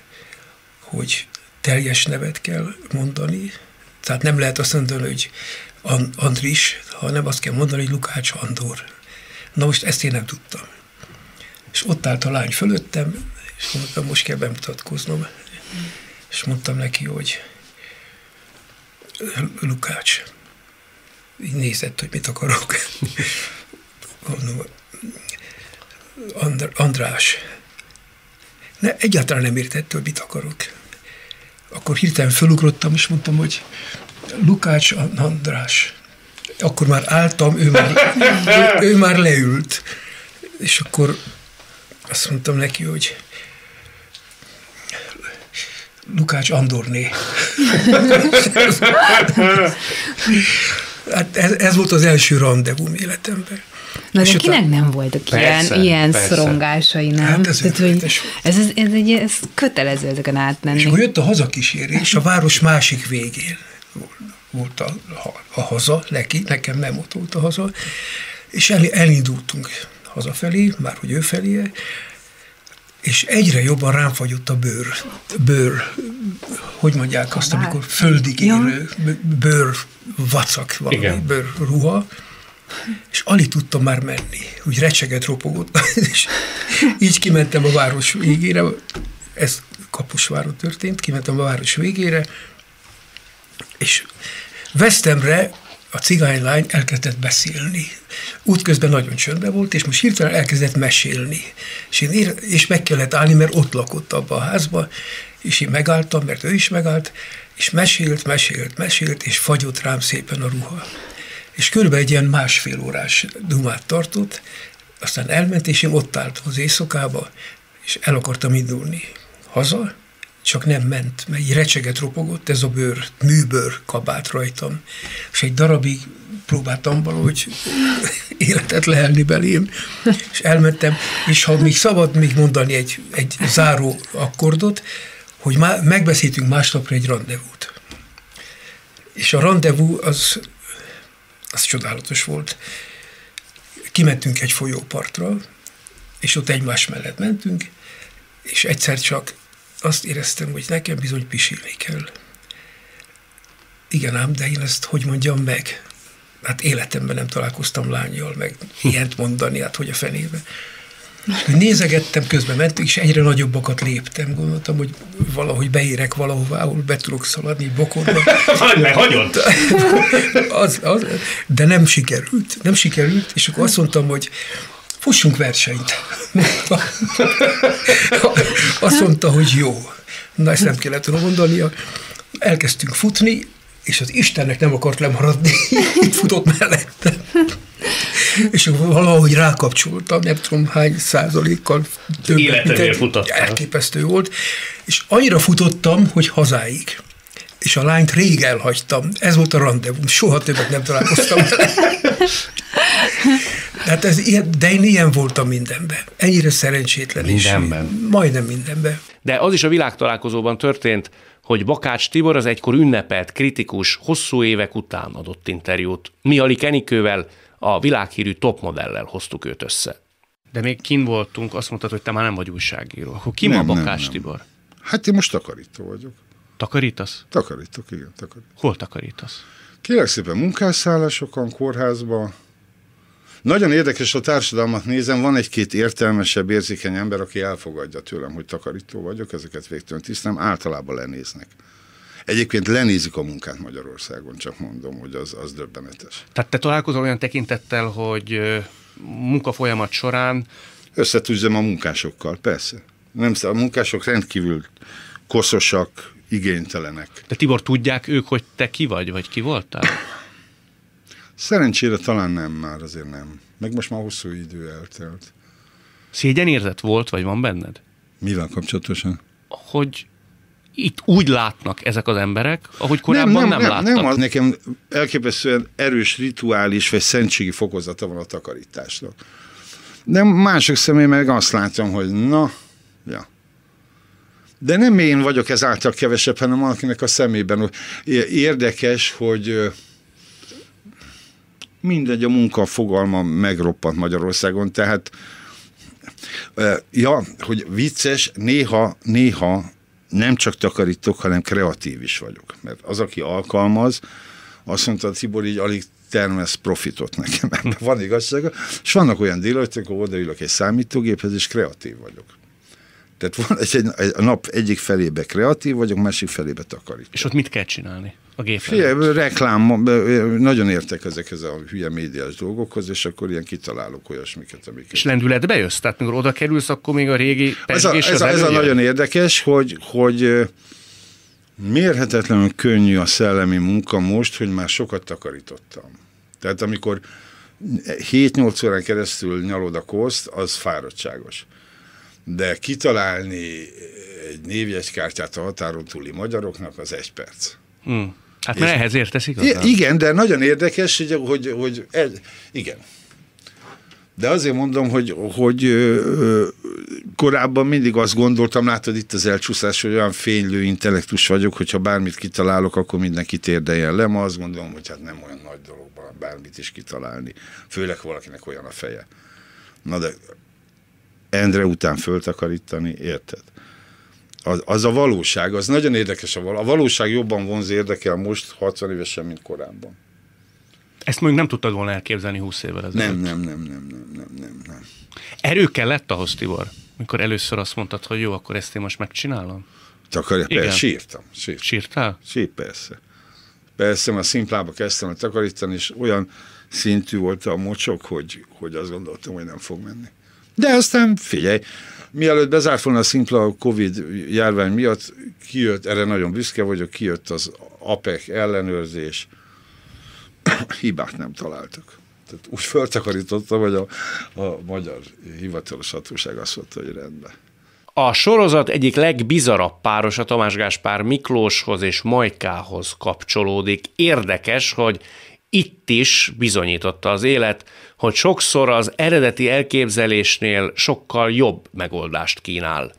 hogy teljes nevet kell mondani, tehát nem lehet azt mondani, hogy Andris, hanem azt kell mondani, hogy Lukács Andor. Na most ezt én nem tudtam. És ott állt a lány fölöttem, és mondtam, most kell bemutatkoznom. És mondtam neki, hogy Lukács, így nézett, hogy mit akarok. Mondom, András. Ne, egyáltalán nem értette, hogy mit akarok. Akkor hirtelen fölugrottam, és mondtam, hogy Lukács András. Akkor már álltam, ő már, ő, ő már leült. És akkor azt mondtam neki, hogy Lukács Andorné. hát ez, ez volt az első rendezvú életemben. Na de kinek utána- nem voltak Persze, ilyen, ilyen persze. szorongásai, nem? Hát ez Tehát, hogy ez, ez, ez, egy, ez kötelező ezeken átmenni. És akkor jött a hazakísérés, a város másik végén volt a, a, a haza, neki, nekem nem ott volt a haza, és el, elindultunk hazafelé, már hogy ő felé, és egyre jobban rám fagyott a bőr, bőr, hogy mondják azt, amikor földig érő, bőr vacak valami, bőr ruha, és alig tudtam már menni, úgy recseget ropogott, és így kimentem a város végére, ez Kapusváron történt, kimentem a város végére, és Vesztemre a cigánylány elkezdett beszélni. Útközben nagyon csöndben volt, és most hirtelen elkezdett mesélni. És, én ér- és meg kellett állni, mert ott lakott abba a házba, És én megálltam, mert ő is megállt, és mesélt, mesélt, mesélt, és fagyott rám szépen a ruha. És körülbelül egy ilyen másfél órás dumát tartott, aztán elment, és én ott álltam az éjszakába, és el akartam indulni haza, csak nem ment, mert így recseget ropogott ez a bőr, műbőr kabát rajtam. És egy darabig próbáltam valahogy életet lehelni belém, és elmentem, és ha még szabad még mondani egy, egy záró akkordot, hogy má, megbeszéltünk másnapra egy rendezvút. És a rendezvú az, az csodálatos volt. Kimentünk egy folyópartra, és ott egymás mellett mentünk, és egyszer csak azt éreztem, hogy nekem bizony pisilni kell. Igen ám, de én ezt hogy mondjam meg? Hát életemben nem találkoztam lányjal, meg ilyent mondani, hát hogy a fenébe. Nézegettem, közben mentünk, és egyre nagyobbakat léptem. Gondoltam, hogy valahogy beérek valahová, ahol be tudok szaladni bokorba. Meghagyott? az, az, de nem sikerült. Nem sikerült, és akkor azt mondtam, hogy fussunk versenyt. Azt mondta, hogy jó. Na, ezt nem kellett volna mondania. Elkezdtünk futni, és az Istennek nem akart lemaradni, itt futott mellette. És valahogy rákapcsoltam, nem tudom hány százalékkal többet. Életedért futottál. Elképesztő volt. És annyira futottam, hogy hazáig. És a lányt rég elhagytam. Ez volt a rendezvú. Soha többet nem találkoztam vele. Hát ez ilyen, de én ilyen voltam mindenben. Ennyire szerencsétlen Mindenben. is. Majdnem mindenben. De az is a világtalálkozóban történt, hogy Bakács Tibor az egykor ünnepelt, kritikus, hosszú évek után adott interjút. Mi Kenikővel, a világhírű topmodellel hoztuk őt össze. De még kin voltunk, azt mondtad, hogy te már nem vagy újságíró. Akkor ki Nem, ma nem, Bakács nem. Tibor? Hát én most takarító vagyok. Takarítasz? Takarítok, igen, takarítok. Hol takarítasz? Kérlek szépen munkásszállásokon, kórházba. Nagyon érdekes a társadalmat nézem, van egy-két értelmesebb, érzékeny ember, aki elfogadja tőlem, hogy takarító vagyok, ezeket végtelen tisztem, általában lenéznek. Egyébként lenézik a munkát Magyarországon, csak mondom, hogy az, az döbbenetes. Tehát te találkozol olyan tekintettel, hogy munkafolyamat során Összetűzzem a munkásokkal, persze. Nem, a munkások rendkívül koszosak, igénytelenek. De Tibor, tudják ők, hogy te ki vagy, vagy ki voltál? Szerencsére talán nem már, azért nem. Meg most már hosszú idő eltelt. Szégyenérzet volt, vagy van benned? Mivel kapcsolatosan? Hogy itt úgy látnak ezek az emberek, ahogy korábban nem, nem, nem, láttak. Nem, az nekem elképesztően erős rituális vagy szentségi fokozata van a takarításnak. De mások személy meg azt látom, hogy na, ja. De nem én vagyok ezáltal kevesebb, hanem valakinek a szemében. Érdekes, hogy mindegy, a munka fogalma megroppant Magyarországon, tehát ja, hogy vicces, néha, néha nem csak takarítok, hanem kreatív is vagyok. Mert az, aki alkalmaz, azt mondta, Tibor így alig termesz profitot nekem, ebben van igazsága. És vannak olyan délelőttök, ahol odaülök egy számítógéphez, és kreatív vagyok. Tehát van egy, egy, a nap egyik felébe kreatív vagyok, másik felébe takarít. És ott mit kell csinálni? A gép Figyelj, reklám, nagyon értek ezekhez a hülye médiás dolgokhoz, és akkor ilyen kitalálok olyasmiket, amiket. És lendületbe jössz? Tehát mikor oda kerülsz, akkor még a régi Ez a, ez, a, ez a nagyon érdekes, hogy, hogy mérhetetlenül könnyű a szellemi munka most, hogy már sokat takarítottam. Tehát amikor 7-8 órán keresztül nyalod a koszt, az fáradtságos. De kitalálni egy névjegykártyát a határon túli magyaroknak, az egy perc. Hmm. Hát mert És- ehhez értesz igazán? Igen, de nagyon érdekes, hogy, hogy, hogy ez, igen. De azért mondom, hogy, hogy ö, korábban mindig azt gondoltam, látod itt az elcsúszás, hogy olyan fénylő intellektus vagyok, hogyha bármit kitalálok, akkor mindenki térdeljen le. Ma azt gondolom, hogy hát nem olyan nagy dolog bármit is kitalálni. Főleg valakinek olyan a feje. Na de Endre után föltakarítani, érted? Az, az a valóság, az nagyon érdekes. A, val- a valóság jobban vonz érdekel most 60 évesen, mint korábban. Ezt mondjuk nem tudtad volna elképzelni 20 évvel ezelőtt. Nem, nem, nem, nem, nem, nem, nem, nem. Erő kellett ahhoz, Tibor? Mikor először azt mondtad, hogy jó, akkor ezt én most megcsinálom? Takarja, Igen. persze, sírtam. sírtam. Sírtál? Sír, persze. Persze, mert szimplába kezdtem el takarítani, és olyan szintű volt a mocsok, hogy, hogy azt gondoltam, hogy nem fog menni. De aztán figyelj, mielőtt bezárt volna a szimpla a Covid járvány miatt, kijött, erre nagyon büszke vagyok, kijött az APEC ellenőrzés, hibát nem találtak. Tehát úgy föltakarítottam, hogy a, a magyar hivatalos hatóság azt mondta, hogy rendben. A sorozat egyik legbizarabb páros a Tamás Gáspár Miklóshoz és Majkához kapcsolódik. Érdekes, hogy itt is bizonyította az élet, hogy sokszor az eredeti elképzelésnél sokkal jobb megoldást kínál.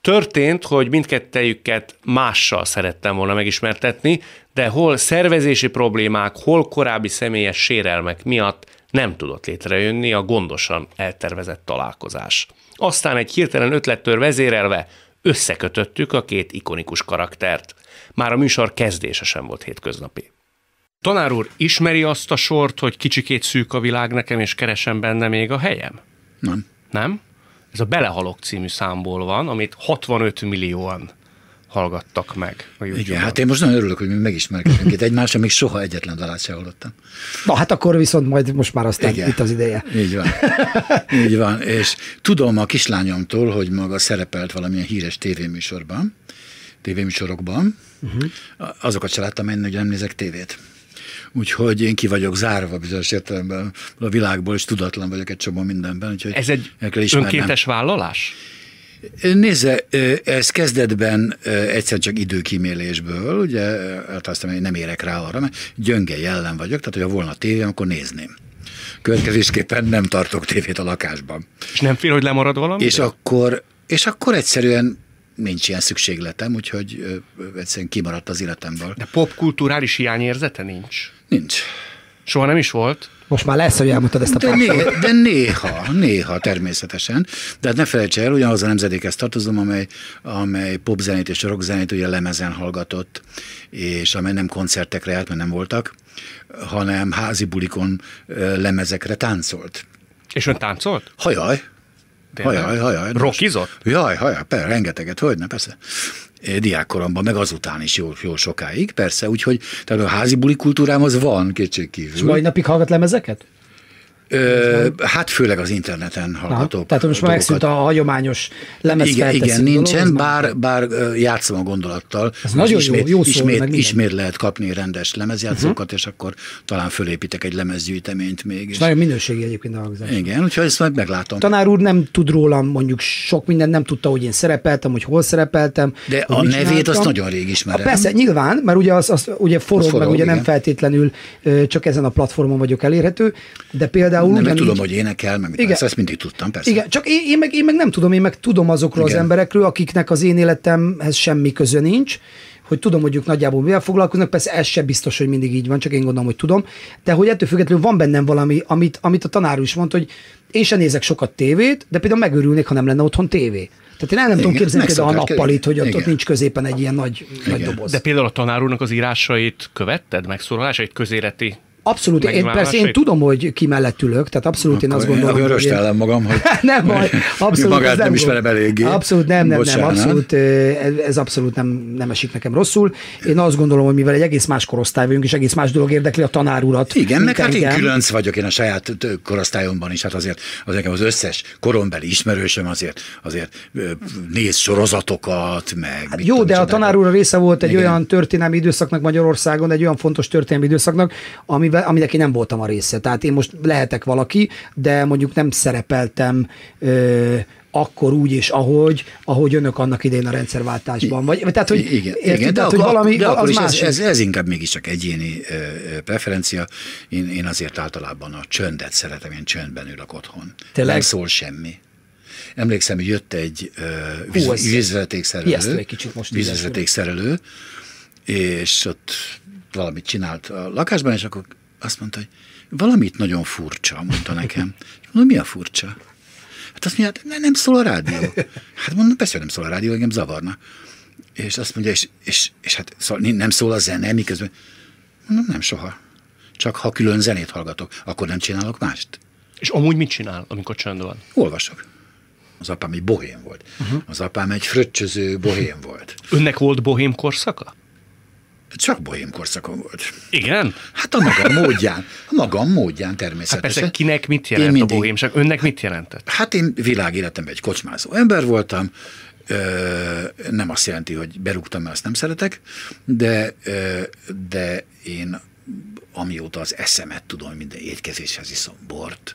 Történt, hogy mindkettejüket mással szerettem volna megismertetni, de hol szervezési problémák, hol korábbi személyes sérelmek miatt nem tudott létrejönni a gondosan eltervezett találkozás. Aztán egy hirtelen ötlettől vezérelve összekötöttük a két ikonikus karaktert. Már a műsor kezdése sem volt hétköznapi. Tanár úr, ismeri azt a sort, hogy kicsikét szűk a világ nekem, és keresem benne még a helyem? Nem. Nem? Ez a Belehalok című számból van, amit 65 millióan hallgattak meg a Igen, hát én most nagyon örülök, hogy mi megismerkedünk itt egymásra, még soha egyetlen dalát sem hallottam. Na hát akkor viszont majd most már aztán Igen. itt az ideje. Így van. Így van. És tudom a kislányomtól, hogy maga szerepelt valamilyen híres tévéműsorban, tévéműsorokban. Uh-huh. Azokat se láttam én, hogy nem nézek tévét. Úgyhogy én ki vagyok zárva bizonyos értelemben a világból, és tudatlan vagyok egy csomó mindenben. Úgyhogy Ez egy önkéntes vállalás? Nézze, ez kezdetben egyszer csak időkímélésből, ugye, hát aztán nem érek rá arra, mert gyönge jellem vagyok, tehát hogyha volna tévém, akkor nézném. Következésképpen nem tartok tévét a lakásban. És nem fél, hogy lemarad valami? És akkor, és akkor egyszerűen nincs ilyen szükségletem, úgyhogy egyszerűen kimaradt az életemből. De popkulturális hiányérzete nincs? Nincs. Soha nem is volt? Most már lesz, hogy elmondtad ezt a de, né, de néha, néha természetesen. De hát ne felejts el, ugyanaz a nemzedékhez tartozom, amely, amely popzenét és rockzenét ugye lemezen hallgatott, és amely nem koncertekre járt, mert nem voltak, hanem házi bulikon lemezekre táncolt. És ön táncolt? Hajaj. Hajaj, hajaj. Rockizott? Jaj, hajaj, persze, rengeteget, hogy ne, persze diákkoromban, meg azután is jó, jó sokáig, persze, úgyhogy tehát a házi buli kultúrám az van, kétségkívül. És mai napig hallgat lemezeket? Ö, hát főleg az interneten hallgatok. Na, tehát most már megszűnt a hagyományos lemez Igen, igen nincsen, dolog, bár, bár játszom a gondolattal. Ez nagyon ismét, jó, jó szól, ismét, ismét lehet kapni rendes lemezjátszókat, uh-huh. és akkor talán fölépítek egy lemezgyűjteményt még. És, és nagyon minőségi egyébként a hallgatás. Igen, úgyhogy ezt majd meglátom. Tanár úr nem tud rólam mondjuk sok minden, nem tudta, hogy én szerepeltem, hogy hol szerepeltem. De a nevét azt nagyon rég ismerem. A, persze, nyilván, mert ugye az, az ugye forog, az forog meg ugye igen. nem feltétlenül csak ezen a platformon vagyok elérhető, de például... Nem, tudom, hogy énekel, meg Igen. Persze, ezt mindig tudtam, persze. Igen, csak én, én, meg, én meg nem tudom, én meg tudom azokról Igen. az emberekről, akiknek az én életemhez semmi köze nincs, hogy tudom, hogy ők nagyjából mivel foglalkoznak, persze ez sem biztos, hogy mindig így van, csak én gondolom, hogy tudom, de hogy ettől függetlenül van bennem valami, amit, amit a tanár is mondta, hogy én sem nézek sokat tévét, de például megörülnék, ha nem lenne otthon tévé. Tehát én el nem Igen, tudom képzelni például a nappalit, hogy ott, ott nincs középen egy ilyen nagy, nagy doboz. De például a tanár úrnak az írásait követted, megszólalásait, közéleti Abszolút, én persze én tudom, hogy ki mellett ülök, tehát abszolút akkor én azt gondolom. Akkor röstellem magam, hogy nem baj, abszolút magát nem, nem ismerem eléggé. Abszolút nem, nem, nem, abszolút, ez abszolút nem, nem esik nekem rosszul. Én azt gondolom, hogy mivel egy egész más korosztály vagyunk, és egész más dolog érdekli a tanár urat. Igen, meg hát én különc vagyok én a saját korosztályomban is, hát azért, az nekem az összes korombeli ismerősöm azért, azért néz sorozatokat, meg. Hát jó, de a tanár úr része volt egy Igen. olyan történelmi időszaknak Magyarországon, egy olyan fontos történelmi időszaknak, ami amivel, aminek én nem voltam a része. Tehát én most lehetek valaki, de mondjuk nem szerepeltem ö, akkor úgy és ahogy, ahogy önök annak idején a rendszerváltásban. Vagy, tehát, hogy, igen, érti, igen, de, tehát, akkor, hogy valami, de akkor is ez, ez, ez, inkább mégiscsak egyéni ö, preferencia. Én, én azért általában a csöndet szeretem, én csöndben ülök otthon. Tényleg? Nem szól semmi. Emlékszem, hogy jött egy uh, vízvezetékszerelő, egy kicsit most vízvezetékszerelő, és ott valamit csinált a lakásban, és akkor azt mondta, hogy valamit nagyon furcsa, mondta nekem. Mondom, mi a furcsa? Hát azt mondja, hát nem szól a rádió. Hát mondom, persze, nem szól a rádió, engem zavarna. És azt mondja, és, és, és hát szól, nem szól a zene, miközben mondom, nem soha. Csak ha külön zenét hallgatok, akkor nem csinálok mást. És amúgy mit csinál, amikor csönd van? Olvasok. Az apám egy bohém volt. Uh-huh. Az apám egy fröccsöző bohém volt. Önnek volt bohém korszaka? Csak bohém korszakon volt. Igen? Hát a magam módján. A magam módján természetesen. Hát persze kinek mit jelent Én mindig- a bohémság? Önnek mit jelentett? Hát én világéletemben egy kocsmázó ember voltam, Ö, nem azt jelenti, hogy berúgtam, mert azt nem szeretek, de, ö, de én amióta az eszemet tudom, minden étkezéshez iszom bort,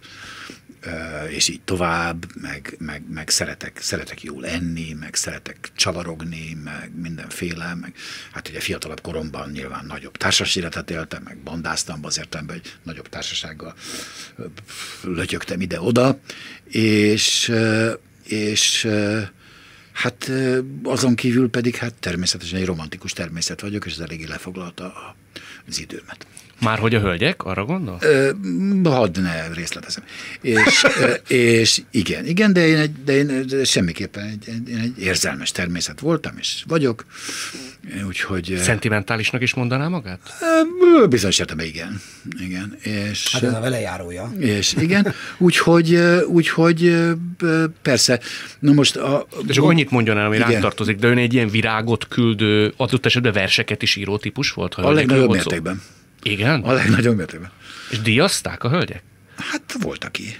és így tovább, meg, meg, meg szeretek, szeretek jól enni, meg szeretek csavarogni, meg mindenféle, meg hát ugye fiatalabb koromban nyilván nagyobb társas életet éltem, meg bandáztam az értelemben, hogy nagyobb társasággal lötyögtem ide-oda, és, és Hát azon kívül pedig hát természetesen egy romantikus természet vagyok, és ez eléggé lefoglalta az időmet. Már hogy a hölgyek, arra gondol? Ö, hadd ne részletezem. És, és igen, igen, de én, egy, de én semmiképpen egy, én egy érzelmes természet voltam, és vagyok, úgyhogy... Szentimentálisnak is mondaná magát? Bizonyos értelemben igen. igen. És, Hát ez a velejárója. És igen, úgyhogy, úgyhogy persze, na most a... De csak annyit mondjon el, ami Igen. rá tartozik, de ön egy ilyen virágot küldő, adott esetben verseket is író típus volt? Ha A legnagyobb volt szó? Igen? A legnagyobb mértékben. És díjazták a hölgyek? Hát volt, aki.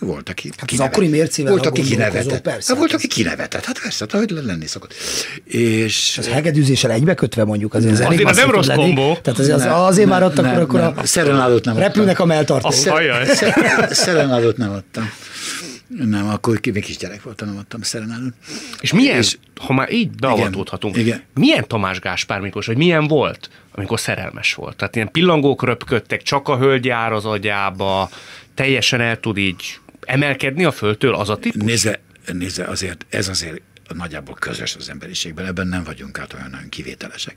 Meg volt, aki Hát az akkori mércével, Volt, aki kinevetett. persze, Hát volt, hát aki kinevetett. Hát persze, hát ahogy lenni szokott. És... Az hegedűzéssel egybekötve mondjuk azért az Azért az nem rossz lenni. kombó. Tehát azért, az, Nem, azért már nem, ott akkor, nem, akkor nem. a Szerenádót nem repülnek a melltartó. Szer- Szerenádót nem adtam. Nem, akkor még kisgyerek voltam, nem adtam szerenádót. És milyen, és, ha már így beavatódhatunk, Igen, igen. milyen Tamás Gáspár Miklós, vagy milyen volt, amikor szerelmes volt? Tehát ilyen pillangók röpködtek, csak a hölgy jár az agyába, teljesen el tud így emelkedni a földtől az a típus? Nézze, nézze, azért ez azért nagyjából közös az emberiségben, ebben nem vagyunk át olyan nagyon kivételesek.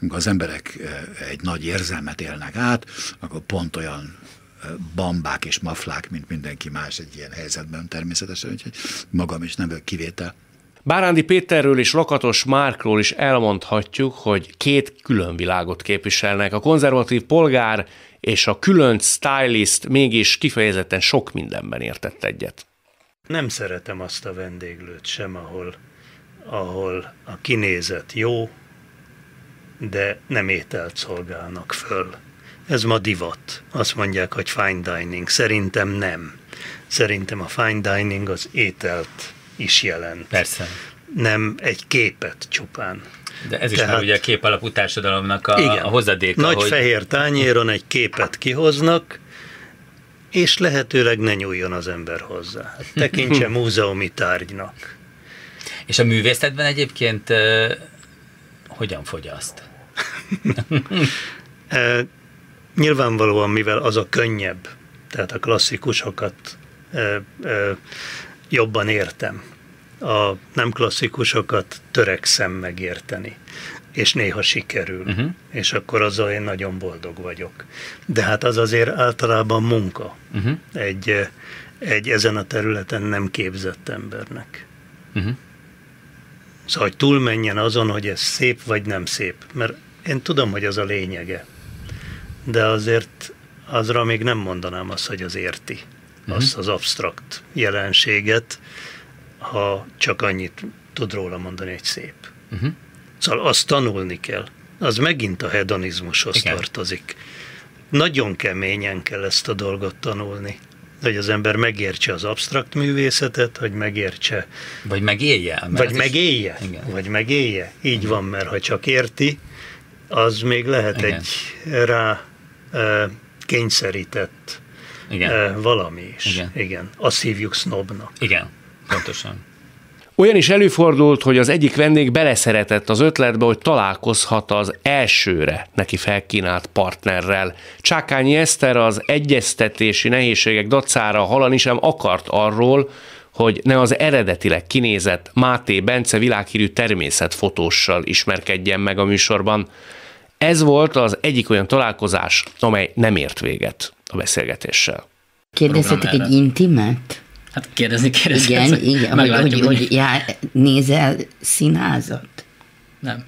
Amikor az emberek eh, egy nagy érzelmet élnek át, akkor pont olyan bambák és maflák, mint mindenki más egy ilyen helyzetben természetesen, úgyhogy magam is nem vagyok kivétel. Bárándi Péterről és Lakatos Márkról is elmondhatjuk, hogy két külön világot képviselnek. A konzervatív polgár és a különc stylist mégis kifejezetten sok mindenben értett egyet. Nem szeretem azt a vendéglőt sem, ahol, ahol a kinézet jó, de nem ételt szolgálnak föl. Ez ma divat. Azt mondják, hogy fine dining. Szerintem nem. Szerintem a fine dining az ételt is jelent. Persze. Nem egy képet csupán. De ez is már ugye a képalapú társadalomnak a, Igen. a hozadéka. Nagy hogy... fehér tányéron egy képet kihoznak, és lehetőleg ne nyúljon az ember hozzá. Tekintse múzeumi tárgynak. És a művészetben egyébként uh, hogyan fogyaszt? Nyilvánvalóan, mivel az a könnyebb, tehát a klasszikusokat e, e, jobban értem, a nem klasszikusokat törekszem megérteni, és néha sikerül, Uh-huh. és akkor azzal én nagyon boldog vagyok. De hát az azért általában munka Uh-huh. egy, egy ezen a területen nem képzett embernek. Uh-huh. Szóval, hogy túlmenjen azon, hogy ez szép vagy nem szép. Mert én tudom, hogy az a lényege. De azért azra még nem mondanám azt, hogy az érti. Mhm. Azt az absztrakt jelenséget, ha csak annyit tud róla mondani, hogy szép. Uh-huh. Szóval azt tanulni kell. Az megint a hedonizmushoz Igen. tartozik. Nagyon keményen kell ezt a dolgot tanulni. Hogy az ember megértse az absztrakt művészetet, hogy megértse Vagy megélje. vagy is- megélje. Igen. Vagy megélje. Így van, mert ha csak érti, az még lehet Igen. egy rá kényszerített Igen. valami is. Igen. Igen. Azt hívjuk snobnak. Igen, pontosan. Olyan is előfordult, hogy az egyik vendég beleszeretett az ötletbe, hogy találkozhat az elsőre neki felkínált partnerrel. Csákányi Eszter az egyeztetési nehézségek dacára hallani sem akart arról, hogy ne az eredetileg kinézett Máté Bence világhírű természetfotóssal ismerkedjen meg a műsorban. Ez volt az egyik olyan találkozás, amely nem ért véget a beszélgetéssel. Kérdezhetek egy intimet? Hát kérdezni kérdezni. Igen, igen, hogy, Meglátjuk, hogy, hogy já, nézel színházat? Nem.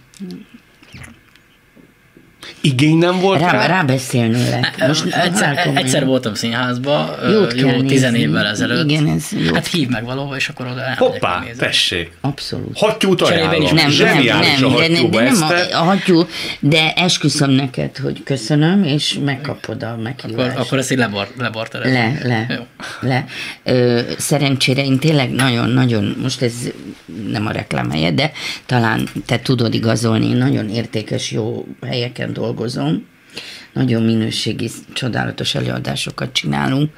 Igény nem volt rá? rá? Rábeszélnőlek. Most egyszer, egyszer voltam színházba, Jót jó tizen nézni. évvel ezelőtt. Igen, ez jó. Hát hív meg valahova, és akkor oda elmegyek Hoppá, tessék. Abszolút. Hattyút ajánlom. is Nem, nem, nem, a de, de, hattyúba de nem a, a hattyú, de esküszöm neked, hogy köszönöm, és megkapod a meghívást. Akkor, akkor ezt így lebar, lebarterezem. Le, le, Jó. le. Ö, szerencsére én tényleg nagyon-nagyon, most ez nem a reklám helye, de talán te tudod igazolni, nagyon értékes, jó helyeken dolgozom, nagyon minőségi, csodálatos előadásokat csinálunk,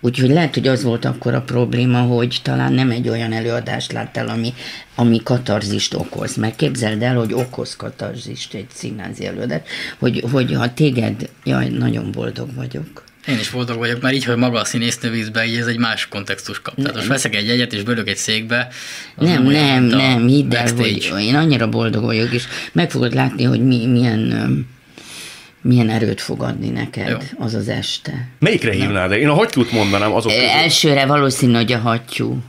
úgyhogy lehet, hogy az volt akkor a probléma, hogy talán nem egy olyan előadást láttál, ami, ami katarzist okoz. Mert képzeld el, hogy okoz katarzist egy színházi előadás, hogy, hogy ha téged, jaj, nagyon boldog vagyok. Én is boldog vagyok, mert így, hogy maga a színésznő vízbe, így ez egy más kontextus kap. Tehát most veszek egy jegyet és bölök egy székbe. Nem, nem, nem, hidd el, hogy én annyira boldog vagyok, és meg fogod látni, hogy mi, milyen, milyen erőt fog adni neked Jó. az az este. Melyikre hívnád? Én a hattyút mondanám azok közül. Elsőre valószínű, hogy a hattyú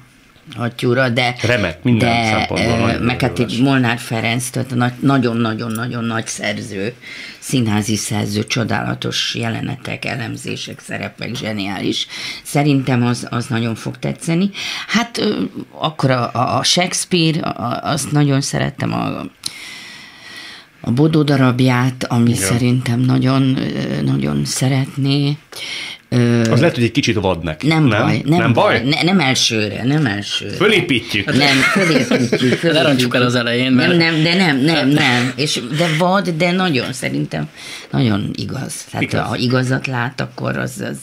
hattyúra, de, Remek, minden de szempontból nagyon meg hát egy Molnár Ferenc, tehát nagy- nagyon-nagyon-nagyon nagy szerző, színházi szerző, csodálatos jelenetek, elemzések, szerepek, zseniális. Szerintem az, az nagyon fog tetszeni. Hát akkor a, a a Shakespeare, a- azt nagyon szerettem, a, a Bodó darabját, ami Igen. szerintem nagyon, nagyon szeretné. Ö, Az lehet, hogy egy kicsit vad neki. nem, nem baj, nem, nem baj? Ne, nem elsőre, nem elsőre. Fölépítjük. Nem, fölépítjük. fölépítjük. Lerontsuk el az elején, mert- Nem, nem, de nem, nem, nem. És, de vad, de nagyon, szerintem nagyon igaz. Tehát Igaz. ha igazat lát, akkor az, az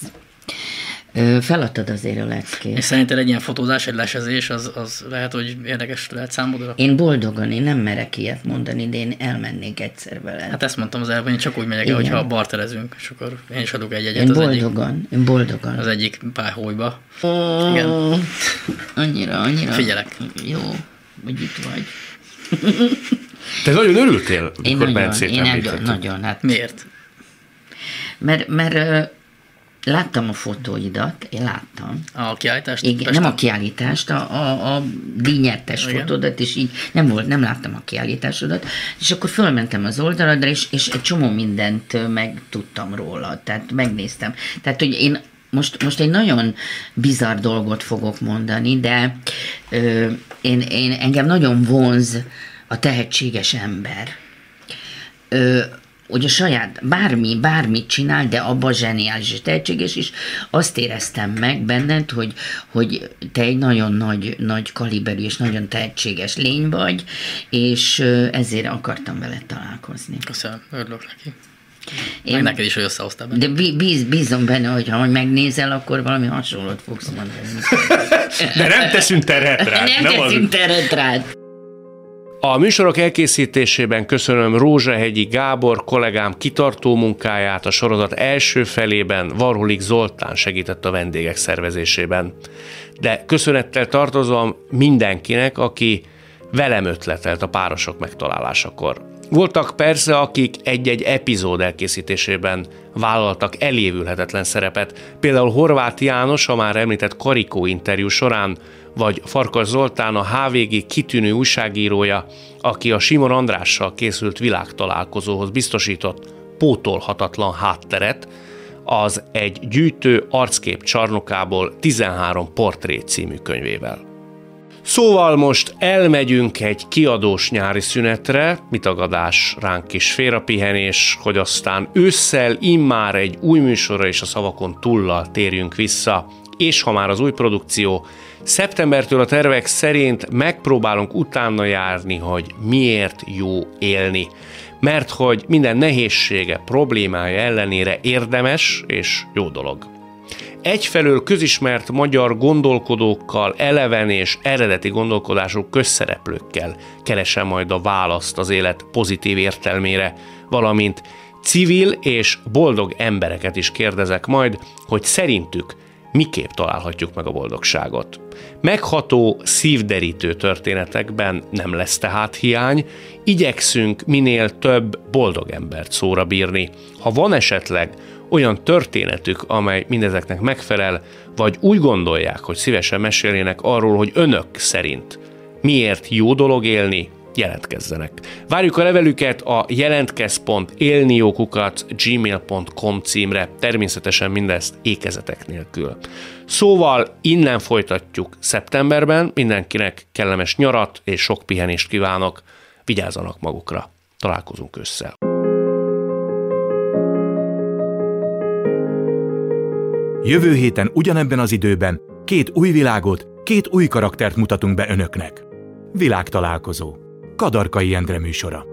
feladtad azért a leckét. És szerinted egy ilyen fotózás, egy lesezés, az, az lehet, hogy érdekes lehet számodra? Én boldogan, én nem merek ilyet mondani, de én elmennék egyszer vele. Hát ezt mondtam az előbb, én csak úgy megyek el, Igen. hogyha barterezünk, és akkor én is adok egy jegyet Én boldogan, egyik, én boldogan. az egyik pályhójba. Igen. Annyira, annyira. Figyelek. Jó, hogy itt vagy. Te nagyon örültél, Én mikor nagyon, Bencét én nagyon, nagyon, hát Miért? Mert, mert láttam a fotóidat, én láttam. A kiállítást? Igen, Pesten? nem a kiállítást, a, a, a díjnyertes fotódat, és így nem volt, nem láttam a kiállításodat, és akkor fölmentem az oldaladra, és, és egy csomó mindent megtudtam róla, tehát megnéztem. Tehát, hogy én most, most egy nagyon bizarr dolgot fogok mondani, de ö, én, én engem nagyon vonz a tehetséges ember ö, hogy a saját, bármi, bármit csinál, de abban zseniális és tehetséges, és azt éreztem meg benned, hogy, hogy te egy nagyon nagy, nagy kaliberű és nagyon tehetséges lény vagy, és ezért akartam vele találkozni. Köszönöm, örülök neki. Én- Meg neked is, hogy összehoztál benne. De bí- bíz, bízom benne, hogy ha megnézel, akkor valami hasonlót fogsz mondani. De nem teszünk terhet rád. Nem, nem az- teszünk teret rád. A műsorok elkészítésében köszönöm Rózsahegyi Gábor kollégám kitartó munkáját, a sorozat első felében Varholik Zoltán segített a vendégek szervezésében. De köszönettel tartozom mindenkinek, aki velem ötletelt a párosok megtalálásakor. Voltak persze, akik egy-egy epizód elkészítésében vállaltak elévülhetetlen szerepet, például Horváth János a már említett Karikó interjú során, vagy Farkas Zoltán a HVG kitűnő újságírója, aki a Simon Andrással készült világtalálkozóhoz biztosított pótolhatatlan hátteret, az egy gyűjtő arckép csarnokából 13 portré című könyvével. Szóval most elmegyünk egy kiadós nyári szünetre, mitagadás ránk is félrapihenés, hogy aztán ősszel immár egy új műsorra és a szavakon tullal térjünk vissza, és ha már az új produkció, szeptembertől a tervek szerint megpróbálunk utána járni, hogy miért jó élni. Mert hogy minden nehézsége, problémája ellenére érdemes és jó dolog egyfelől közismert magyar gondolkodókkal, eleven és eredeti gondolkodású közszereplőkkel keresem majd a választ az élet pozitív értelmére, valamint civil és boldog embereket is kérdezek majd, hogy szerintük miképp találhatjuk meg a boldogságot. Megható, szívderítő történetekben nem lesz tehát hiány, igyekszünk minél több boldog embert szóra bírni. Ha van esetleg olyan történetük, amely mindezeknek megfelel, vagy úgy gondolják, hogy szívesen mesélnének arról, hogy önök szerint miért jó dolog élni, jelentkezzenek. Várjuk a levelüket a jelentkez.élniókukat gmail.com címre, természetesen mindezt ékezetek nélkül. Szóval innen folytatjuk szeptemberben, mindenkinek kellemes nyarat és sok pihenést kívánok, vigyázzanak magukra. Találkozunk össze. Jövő héten ugyanebben az időben két új világot, két új karaktert mutatunk be önöknek. Világtalálkozó. Kadarkai Endre műsora.